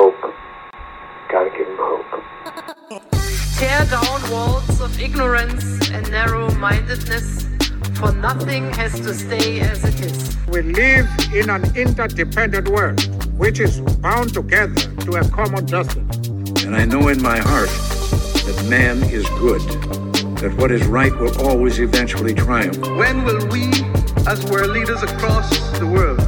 hope. Gotta give them hope. Tear down walls of ignorance and narrow mindedness, for nothing has to stay as it is. We live in an interdependent world which is bound together to a common destiny. And I know in my heart that man is good, that what is right will always eventually triumph. When will we, as world leaders across the world,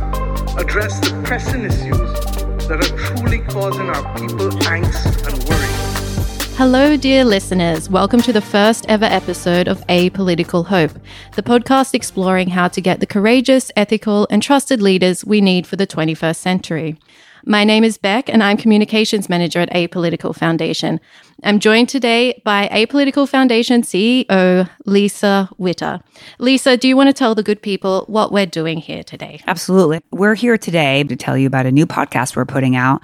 address the pressing issues that are truly causing our people angst and worry? Hello, dear listeners. Welcome to the first ever episode of A Political Hope, the podcast exploring how to get the courageous, ethical, and trusted leaders we need for the 21st century. My name is Beck, and I'm Communications Manager at Apolitical Foundation. I'm joined today by Apolitical Foundation CEO Lisa Witter. Lisa, do you want to tell the good people what we're doing here today? Absolutely. We're here today to tell you about a new podcast we're putting out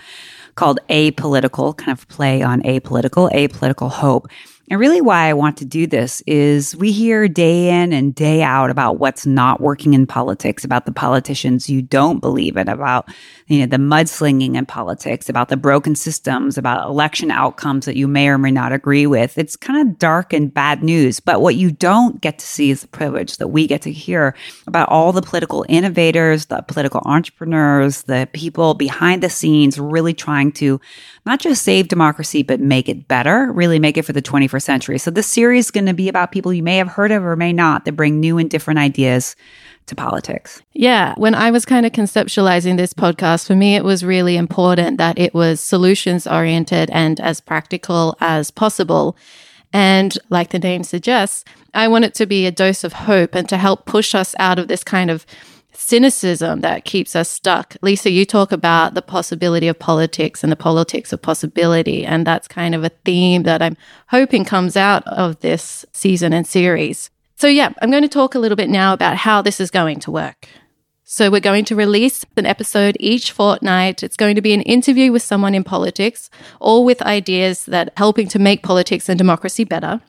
called Apolitical, kind of play on apolitical, apolitical hope. And really, why I want to do this is we hear day in and day out about what's not working in politics, about the politicians you don't believe in, about you know the mudslinging in politics, about the broken systems, about election outcomes that you may or may not agree with. It's kind of dark and bad news. But what you don't get to see is the privilege that we get to hear about all the political innovators, the political entrepreneurs, the people behind the scenes really trying to not just save democracy, but make it better, really make it for the 21st century. So this series is going to be about people you may have heard of or may not that bring new and different ideas to politics. Yeah. When I was kind of conceptualizing this podcast, for me, it was really important that it was solutions oriented and as practical as possible. And like the name suggests, I want it to be a dose of hope and to help push us out of this kind of cynicism that keeps us stuck. Lisa, you talk about the possibility of politics and the politics of possibility. And that's kind of a theme that I'm hoping comes out of this season and series. So, yeah, I'm going to talk a little bit now about how this is going to work. So, we're going to release an episode each fortnight. It's going to be an interview with someone in politics, all with ideas that helping to make politics and democracy better.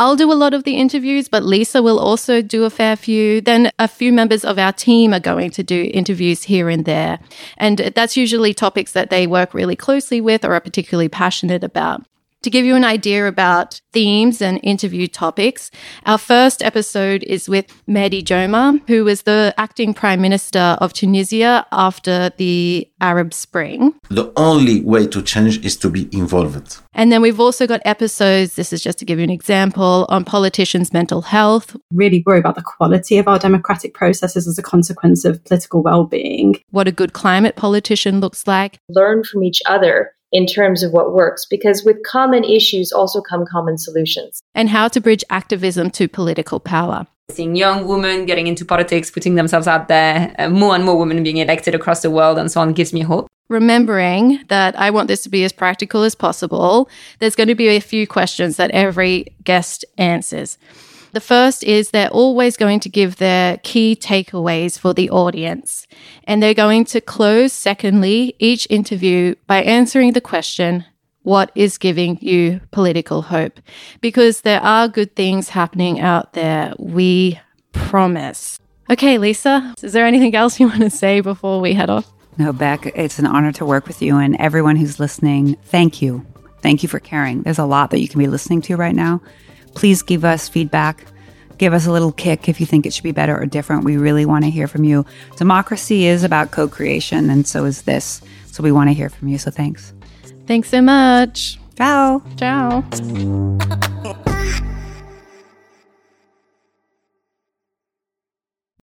I'll do a lot of the interviews, but Lisa will also do a fair few. Then a few members of our team are going to do interviews here and there. And that's usually topics that they work really closely with or are particularly passionate about. To give you an idea about themes and interview topics, our first episode is with Mehdi Jomaa, who was the acting prime minister of Tunisia after the Arab Spring. The only way to change is to be involved. And then we've also got episodes, this is just to give you an example, on politicians' mental health. Really worry about the quality of our democratic processes as a consequence of political well being. What a good climate politician looks like. Learn from each other in terms of what works because with common issues also come common solutions. And how to bridge activism to political power. Seeing young women getting into politics, putting themselves out there, uh, more and more women being elected across the world, and so on gives me hope. Remembering that I want this to be as practical as possible, there's going to be a few questions that every guest answers. The first is they're always going to give their key takeaways for the audience. And they're going to close, secondly, each interview by answering the question, what is giving you political hope? Because there are good things happening out there. We promise. Okay, Lisa, is there anything else you want to say before we head off? No, Beck, it's an honor to work with you and everyone who's listening. Thank you. Thank you for caring. There's a lot that you can be listening to right now. Please give us feedback. Give us a little kick if you think it should be better or different. We really want to hear from you. Democracy is about co creation, and so is this. So we want to hear from you. So thanks. Thanks so much. Ciao. Ciao.